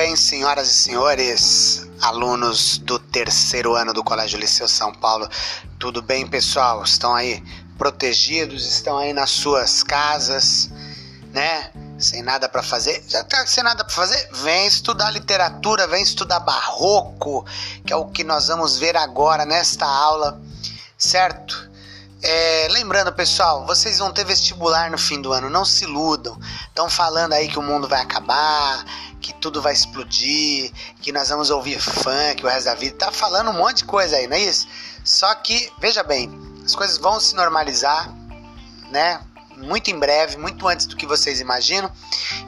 bem, senhoras e senhores, alunos do terceiro ano do Colégio Liceu São Paulo? Tudo bem, pessoal? Estão aí protegidos? Estão aí nas suas casas, né? Sem nada para fazer? Já tá sem nada para fazer? Vem estudar literatura, vem estudar barroco, que é o que nós vamos ver agora nesta aula, certo? É, lembrando, pessoal, vocês vão ter vestibular no fim do ano, não se iludam. Estão falando aí que o mundo vai acabar, que tudo vai explodir, que nós vamos ouvir funk o resto da vida. Tá falando um monte de coisa aí, não é isso? Só que, veja bem, as coisas vão se normalizar, né? Muito em breve, muito antes do que vocês imaginam.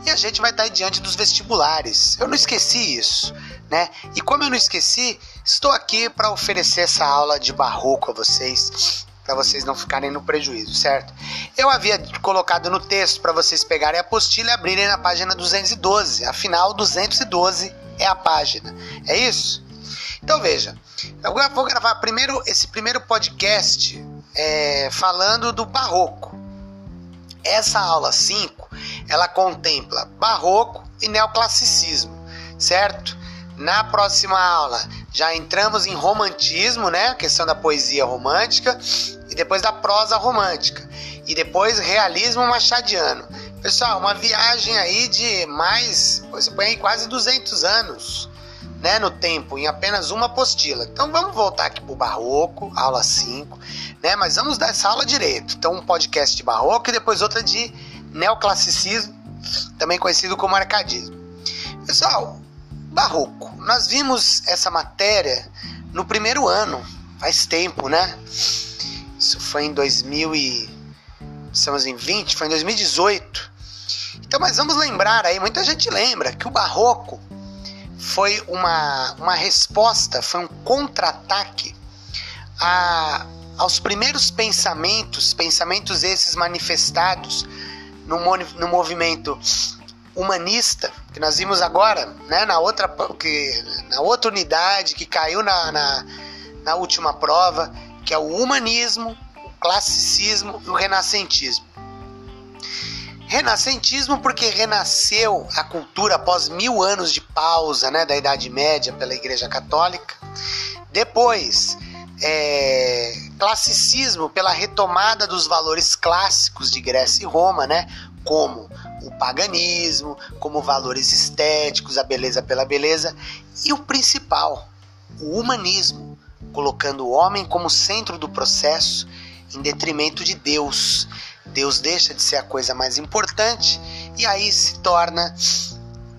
E a gente vai estar diante dos vestibulares. Eu não esqueci isso, né? E como eu não esqueci, estou aqui para oferecer essa aula de barroco a vocês para vocês não ficarem no prejuízo, certo? Eu havia colocado no texto para vocês pegarem a apostila e abrirem na página 212. Afinal, 212 é a página. É isso? Então veja, eu vou gravar primeiro esse primeiro podcast é, falando do barroco. Essa aula 5 ela contempla barroco e neoclassicismo, certo? Na próxima aula já entramos em romantismo, né? A questão da poesia romântica e depois da prosa romântica e depois realismo machadiano. Pessoal, uma viagem aí de mais, você põe aí quase 200 anos, né, no tempo, em apenas uma apostila. Então vamos voltar aqui pro barroco, aula 5, né? Mas vamos dar essa aula direito. Então um podcast de barroco e depois outra de neoclassicismo, também conhecido como arcadismo. Pessoal, barroco. Nós vimos essa matéria no primeiro ano, faz tempo, né? Isso foi em 2000 e estamos em 20, foi em 2018. Então, mas vamos lembrar aí, muita gente lembra que o barroco foi uma, uma resposta, foi um contra-ataque a, aos primeiros pensamentos, pensamentos esses manifestados no, no movimento humanista que nós vimos agora, né, na outra que na outra unidade que caiu na, na, na última prova, que é o humanismo, o classicismo e o renascentismo. Renascentismo porque renasceu a cultura após mil anos de pausa, né, da Idade Média pela Igreja Católica. Depois, é, classicismo pela retomada dos valores clássicos de Grécia e Roma, né, como o paganismo, como valores estéticos, a beleza pela beleza, e o principal, o humanismo, colocando o homem como centro do processo em detrimento de Deus. Deus deixa de ser a coisa mais importante e aí se torna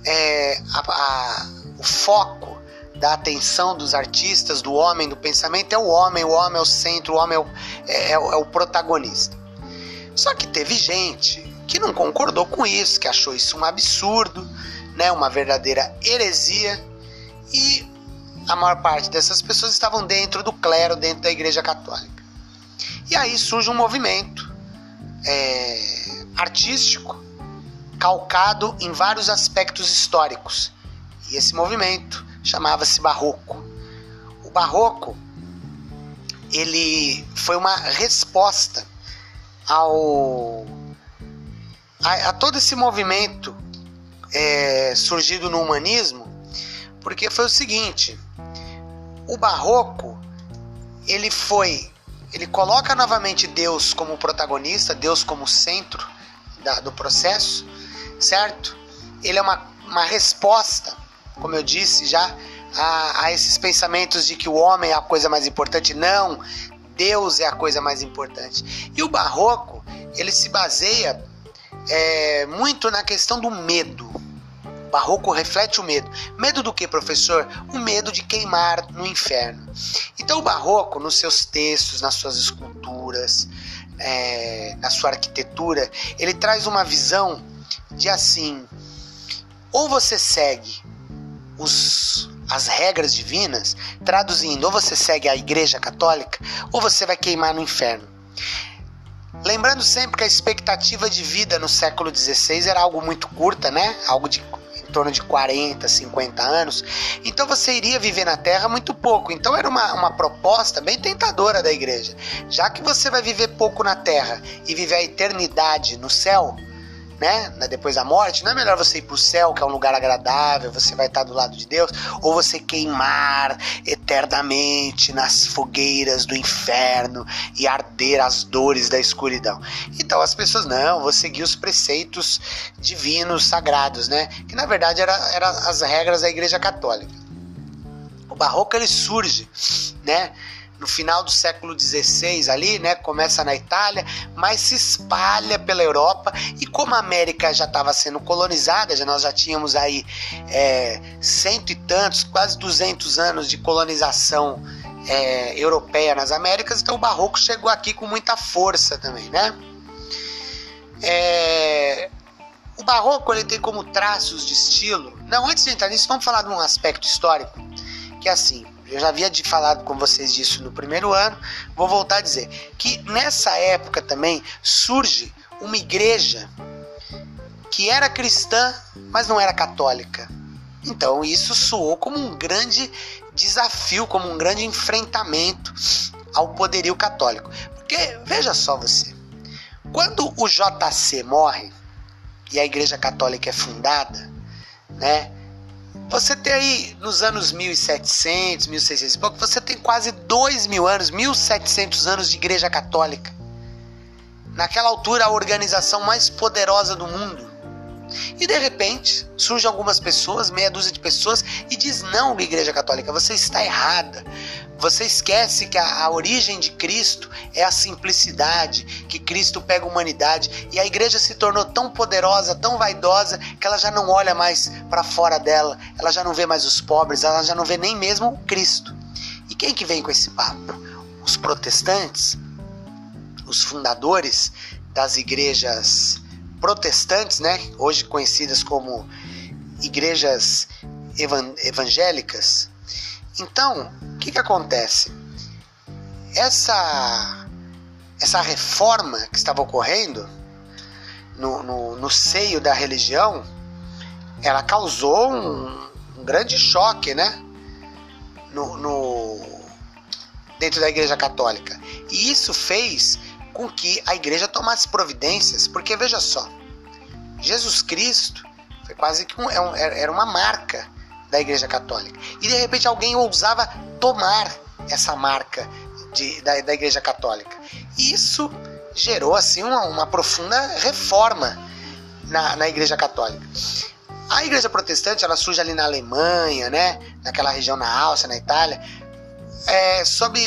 é, a, a, o foco da atenção dos artistas, do homem, do pensamento é o homem, o homem é o centro, o homem é o, é, é o protagonista. Só que teve gente que não concordou com isso, que achou isso um absurdo, né, uma verdadeira heresia, e a maior parte dessas pessoas estavam dentro do clero, dentro da Igreja Católica. E aí surge um movimento é, artístico calcado em vários aspectos históricos. E esse movimento chamava-se Barroco. O Barroco ele foi uma resposta ao a, a todo esse movimento é, surgido no humanismo, porque foi o seguinte: o barroco ele foi, ele coloca novamente Deus como protagonista, Deus como centro da, do processo, certo? Ele é uma, uma resposta, como eu disse já, a, a esses pensamentos de que o homem é a coisa mais importante. Não, Deus é a coisa mais importante. E o barroco ele se baseia é, muito na questão do medo. O barroco reflete o medo. Medo do que, professor? O medo de queimar no inferno. Então, o barroco, nos seus textos, nas suas esculturas, é, na sua arquitetura, ele traz uma visão de assim: ou você segue os, as regras divinas, traduzindo, ou você segue a Igreja Católica, ou você vai queimar no inferno. Lembrando sempre que a expectativa de vida no século XVI era algo muito curta, né? Algo de em torno de 40, 50 anos. Então você iria viver na Terra muito pouco. Então era uma, uma proposta bem tentadora da igreja. Já que você vai viver pouco na Terra e viver a eternidade no céu, né? Depois da morte, não é melhor você ir para o céu, que é um lugar agradável, você vai estar do lado de Deus, ou você queimar eternamente nas fogueiras do inferno e arder as dores da escuridão? Então as pessoas não, vou seguir os preceitos divinos, sagrados, né? Que na verdade eram era as regras da Igreja Católica. O barroco ele surge, né? No final do século XVI ali, né? Começa na Itália, mas se espalha pela Europa e como a América já estava sendo colonizada, já nós já tínhamos aí é, cento e tantos, quase duzentos anos de colonização é, europeia nas Américas, então o Barroco chegou aqui com muita força também, né? É, o Barroco ele tem como traços de estilo. Não, antes de entrar nisso, vamos falar de um aspecto histórico que é assim. Eu já havia falado com vocês disso no primeiro ano, vou voltar a dizer que nessa época também surge uma igreja que era cristã, mas não era católica. Então isso soou como um grande desafio, como um grande enfrentamento ao poderio católico. Porque veja só você, quando o JC morre e a Igreja Católica é fundada, né? Você tem aí nos anos 1700, 1600 e pouco, você tem quase 2 mil anos, 1700 anos de Igreja Católica. Naquela altura, a organização mais poderosa do mundo. E de repente, surgem algumas pessoas, meia dúzia de pessoas, e diz: Não, Igreja Católica, você está errada. Você esquece que a, a, origem de Cristo é a simplicidade, que Cristo pega a humanidade e a igreja se tornou tão poderosa, tão vaidosa, que ela já não olha mais para fora dela, ela já não vê mais os pobres, ela já não vê nem mesmo Cristo. E quem que vem com esse papo? Os protestantes, os fundadores das igrejas protestantes, né? Hoje conhecidas como igrejas evangélicas, então, que, que acontece? Essa, essa reforma que estava ocorrendo no, no, no seio da religião, ela causou um, um grande choque, né? No, no, dentro da Igreja Católica. E isso fez com que a Igreja tomasse providências, porque veja só, Jesus Cristo foi quase que um, é era uma marca da Igreja Católica. E de repente alguém ousava tomar essa marca de, da, da Igreja Católica. Isso gerou assim uma, uma profunda reforma na, na Igreja Católica. A Igreja Protestante ela surge ali na Alemanha, né, naquela região na Áustria, na Itália, é, sob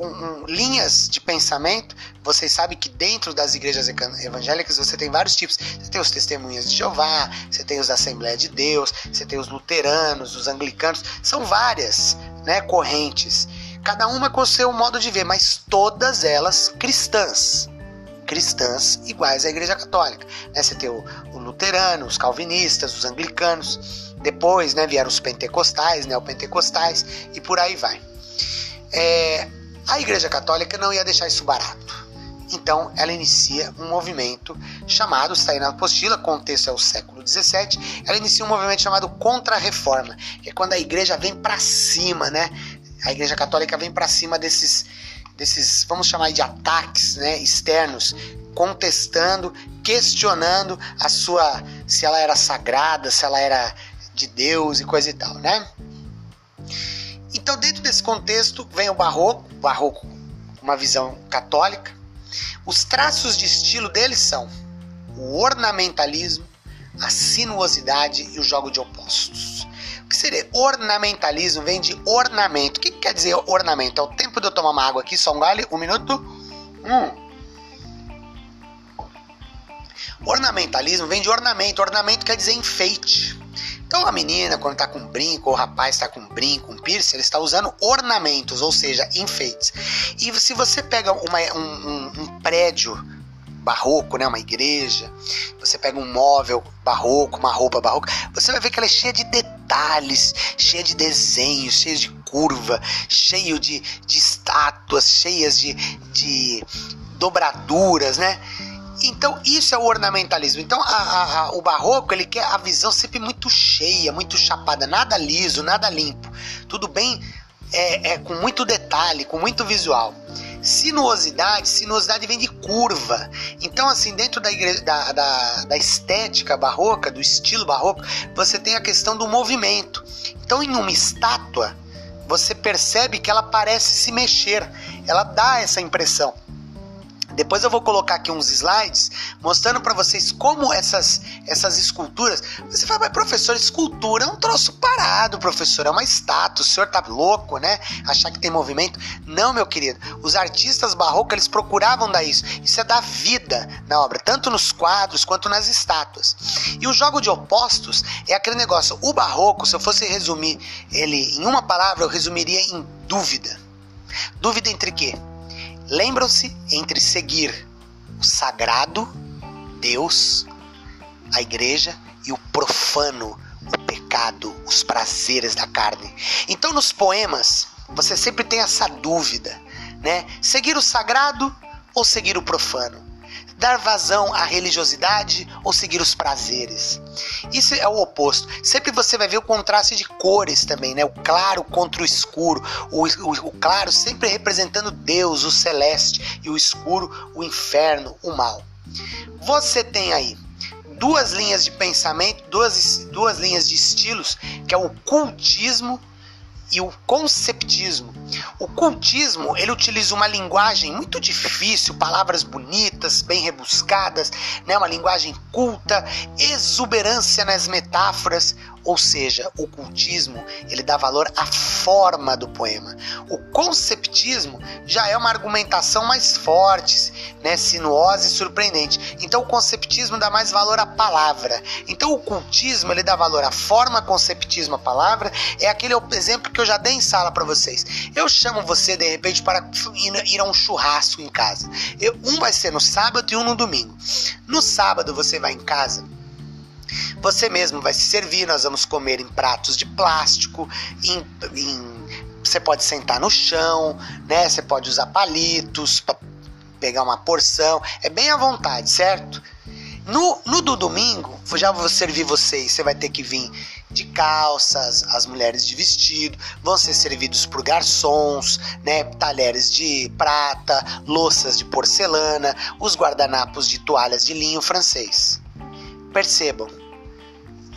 um, um, linhas de pensamento vocês sabem que dentro das igrejas evangélicas você tem vários tipos. Você tem os testemunhas de Jeová, você tem os da Assembleia de Deus, você tem os luteranos, os anglicanos. São várias né, correntes. Cada uma com o seu modo de ver, mas todas elas cristãs. Cristãs iguais à Igreja Católica. Né? Você tem o, o luterano, os calvinistas, os anglicanos. Depois né, vieram os pentecostais, neopentecostais e por aí vai. É, a Igreja Católica não ia deixar isso barato. Então ela inicia um movimento chamado, está aí na apostila, contexto é o século XVII, ela inicia um movimento chamado Contra-Reforma, que é quando a igreja vem para cima, né? A igreja católica vem para cima desses, desses, vamos chamar de ataques né, externos, contestando, questionando a sua, se ela era sagrada, se ela era de Deus e coisa e tal, né? Então, dentro desse contexto, vem o barroco, barroco, uma visão católica, os traços de estilo deles são o ornamentalismo, a sinuosidade e o jogo de opostos. O que seria ornamentalismo? Vem de ornamento. O que quer dizer ornamento? É o tempo de eu tomar uma água aqui, só um gole, um minuto. Hum. Ornamentalismo vem de ornamento. Ornamento quer dizer enfeite. Então a menina, quando está com brinco, ou o rapaz está com brinco, um piercing, ele está usando ornamentos, ou seja, enfeites. E se você pega uma, um, um, um prédio barroco, né, uma igreja, você pega um móvel barroco, uma roupa barroca, você vai ver que ela é cheia de detalhes, cheia de desenhos, cheia de curva, cheio de, de estátuas, cheias de, de dobraduras, né? Então isso é o ornamentalismo. Então a, a, a, o barroco ele quer a visão sempre muito cheia, muito chapada, nada liso, nada limpo, tudo bem é, é, com muito detalhe, com muito visual. Sinuosidade, sinuosidade vem de curva. Então, assim, dentro da, igreja, da, da, da estética barroca, do estilo barroco, você tem a questão do movimento. Então, em uma estátua, você percebe que ela parece se mexer, ela dá essa impressão. Depois eu vou colocar aqui uns slides mostrando para vocês como essas, essas esculturas. Você fala, mas professor, escultura é um troço parado, professor, é uma estátua. O senhor tá louco, né? Achar que tem movimento? Não, meu querido. Os artistas barrocos eles procuravam dar isso. Isso é dar vida na obra, tanto nos quadros quanto nas estátuas. E o jogo de opostos é aquele negócio. O barroco, se eu fosse resumir ele em uma palavra, eu resumiria em dúvida. Dúvida entre quê? Lembram-se entre seguir o sagrado, Deus, a igreja, e o profano, o pecado, os prazeres da carne. Então, nos poemas, você sempre tem essa dúvida, né? Seguir o sagrado ou seguir o profano? Dar vazão à religiosidade ou seguir os prazeres. Isso é o oposto. Sempre você vai ver o contraste de cores também, né? O claro contra o escuro. O, o, o claro sempre representando Deus, o celeste, e o escuro, o inferno, o mal. Você tem aí duas linhas de pensamento, duas, duas linhas de estilos, que é o cultismo e o conceptismo. O cultismo, ele utiliza uma linguagem muito difícil, palavras bonitas, bem rebuscadas, né, uma linguagem culta, exuberância nas metáforas, ou seja, o cultismo ele dá valor à forma do poema. O conceptismo já é uma argumentação mais forte, né, sinuosa e surpreendente. Então o conceptismo dá mais valor à palavra. Então o cultismo ele dá valor à forma, conceptismo à palavra. É aquele exemplo que eu já dei em sala para vocês. Eu chamo você de repente para ir a um churrasco em casa. Eu, um vai ser no sábado e um no domingo. No sábado você vai em casa você mesmo vai se servir, nós vamos comer em pratos de plástico, em, em você pode sentar no chão, né? Você pode usar palitos para pegar uma porção, é bem à vontade, certo? No, no do domingo, já vou servir vocês, você vai ter que vir de calças, as mulheres de vestido, vão ser servidos por garçons, né, talheres de prata, louças de porcelana, os guardanapos de toalhas de linho francês. Percebam,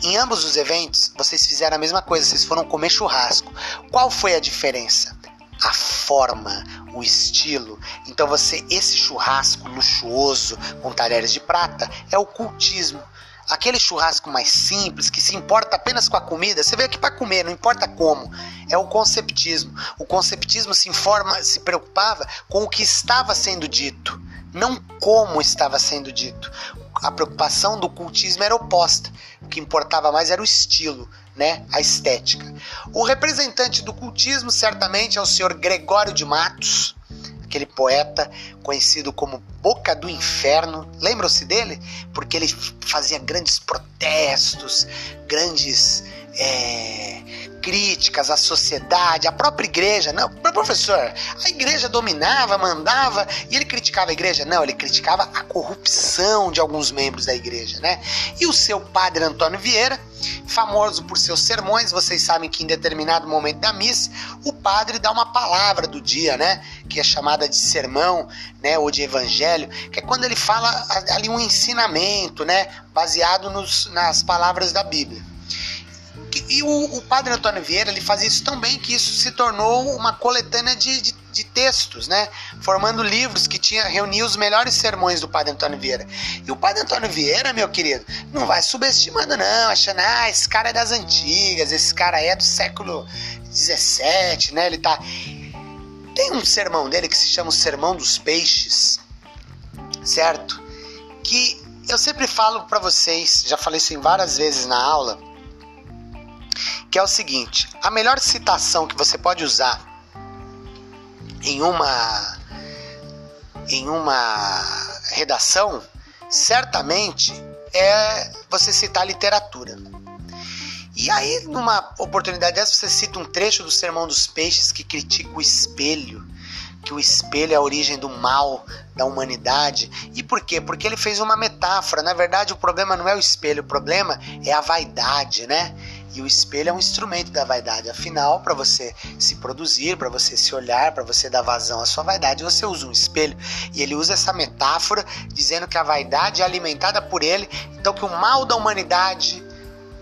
em ambos os eventos, vocês fizeram a mesma coisa, vocês foram comer churrasco. Qual foi a diferença? A forma, o estilo. Então você esse churrasco luxuoso com talheres de prata é o cultismo. Aquele churrasco mais simples, que se importa apenas com a comida, você veio aqui para comer, não importa como. É o conceptismo. O conceptismo se informa, se preocupava com o que estava sendo dito, não como estava sendo dito a preocupação do cultismo era oposta. O que importava mais era o estilo, né? a estética. O representante do cultismo certamente é o senhor Gregório de Matos, aquele poeta conhecido como Boca do Inferno. Lembram-se dele? Porque ele fazia grandes protestos, grandes é, críticas à sociedade, à própria igreja. Não, professor, a igreja dominava, mandava e ele criticava a igreja? Não, ele criticava a corrupção de alguns membros da igreja, né? E o seu padre Antônio Vieira, famoso por seus sermões, vocês sabem que em determinado momento da missa, o padre dá uma palavra do dia, né? Que é chamada de sermão, né? Ou de evangelho, que é quando ele fala ali um ensinamento, né? Baseado nos, nas palavras da Bíblia. E o, o, padre Antônio Vieira ele fazia isso tão bem que isso se tornou uma coletânea de, de, de, textos, né? Formando livros que tinha reunia os melhores sermões do padre Antônio Vieira. E o padre Antônio Vieira, meu querido, não vai subestimando, não, achando, ah, esse cara é das antigas, esse cara é do século XVII, né? Ele tá. Tem um sermão dele que se chama o Sermão dos Peixes, certo? Que eu sempre falo para vocês, já falei isso em várias vezes na aula que é o seguinte: a melhor citação que você pode usar em uma em uma redação, certamente é você citar literatura. E aí, numa oportunidade dessa, você cita um trecho do Sermão dos Peixes que critica o espelho, que o espelho é a origem do mal da humanidade. E por quê? Porque ele fez uma metáfora. Na verdade, o problema não é o espelho, o problema é a vaidade, né? E o espelho é um instrumento da vaidade. Afinal, para você se produzir, para você se olhar, para você dar vazão à sua vaidade, você usa um espelho. E ele usa essa metáfora dizendo que a vaidade é alimentada por ele, então que o mal da humanidade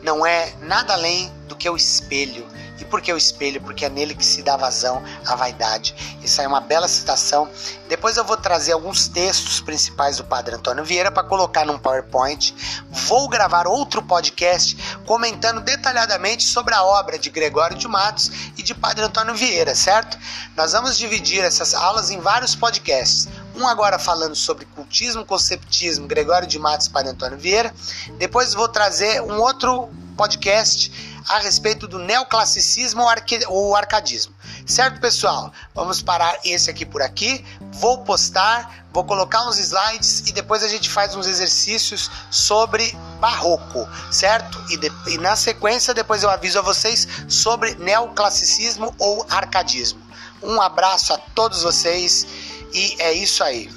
não é nada além do que o espelho. E por que o espelho? Porque é nele que se dá vazão à vaidade. Isso aí é uma bela citação. Depois eu vou trazer alguns textos principais do Padre Antônio Vieira para colocar num PowerPoint. Vou gravar outro podcast comentando detalhadamente sobre a obra de Gregório de Matos e de Padre Antônio Vieira, certo? Nós vamos dividir essas aulas em vários podcasts. Um agora falando sobre cultismo, conceptismo, Gregório de Matos e Padre Antônio Vieira. Depois vou trazer um outro podcast a respeito do neoclassicismo ou arcadismo. Certo, pessoal? Vamos parar esse aqui por aqui. Vou postar, vou colocar uns slides e depois a gente faz uns exercícios sobre barroco, certo? E, de, e na sequência, depois eu aviso a vocês sobre neoclassicismo ou arcadismo. Um abraço a todos vocês e é isso aí.